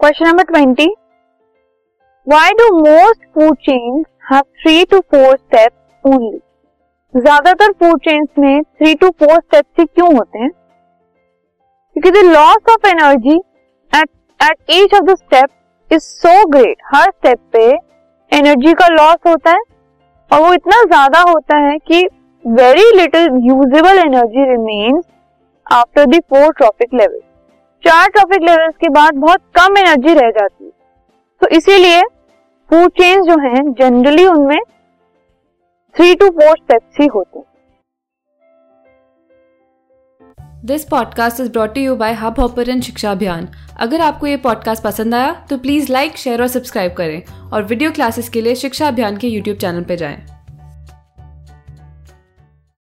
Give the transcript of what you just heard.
Question number twenty why do most food chain have three two four step only ज़्यादातर food chains में three to four steps ही क्यों होते हैं? क्योंकि the loss of energy at at each of the step is so great her step पे energy का loss होता है और वो इतना ज़्यादा होता है कि very little usable energy remains after the four trophic level चार ट्रॉपिक लेवल्स के बाद बहुत कम एनर्जी रह जाती है। तो इसीलिए फ़ूड चेन जो है जनरली उनमें थ्री टू फोर स्टेप्स ही होते हैं। This podcast is brought you by Hubhopper शिक्षा अभियान अगर आपको ये पॉडकास्ट पसंद आया तो प्लीज़ लाइक शेयर और सब्सक्राइब करें। और वीडियो क्लासेस के लिए शिक्षा अभियान के यूट्यूब चैनल पर जाएँ।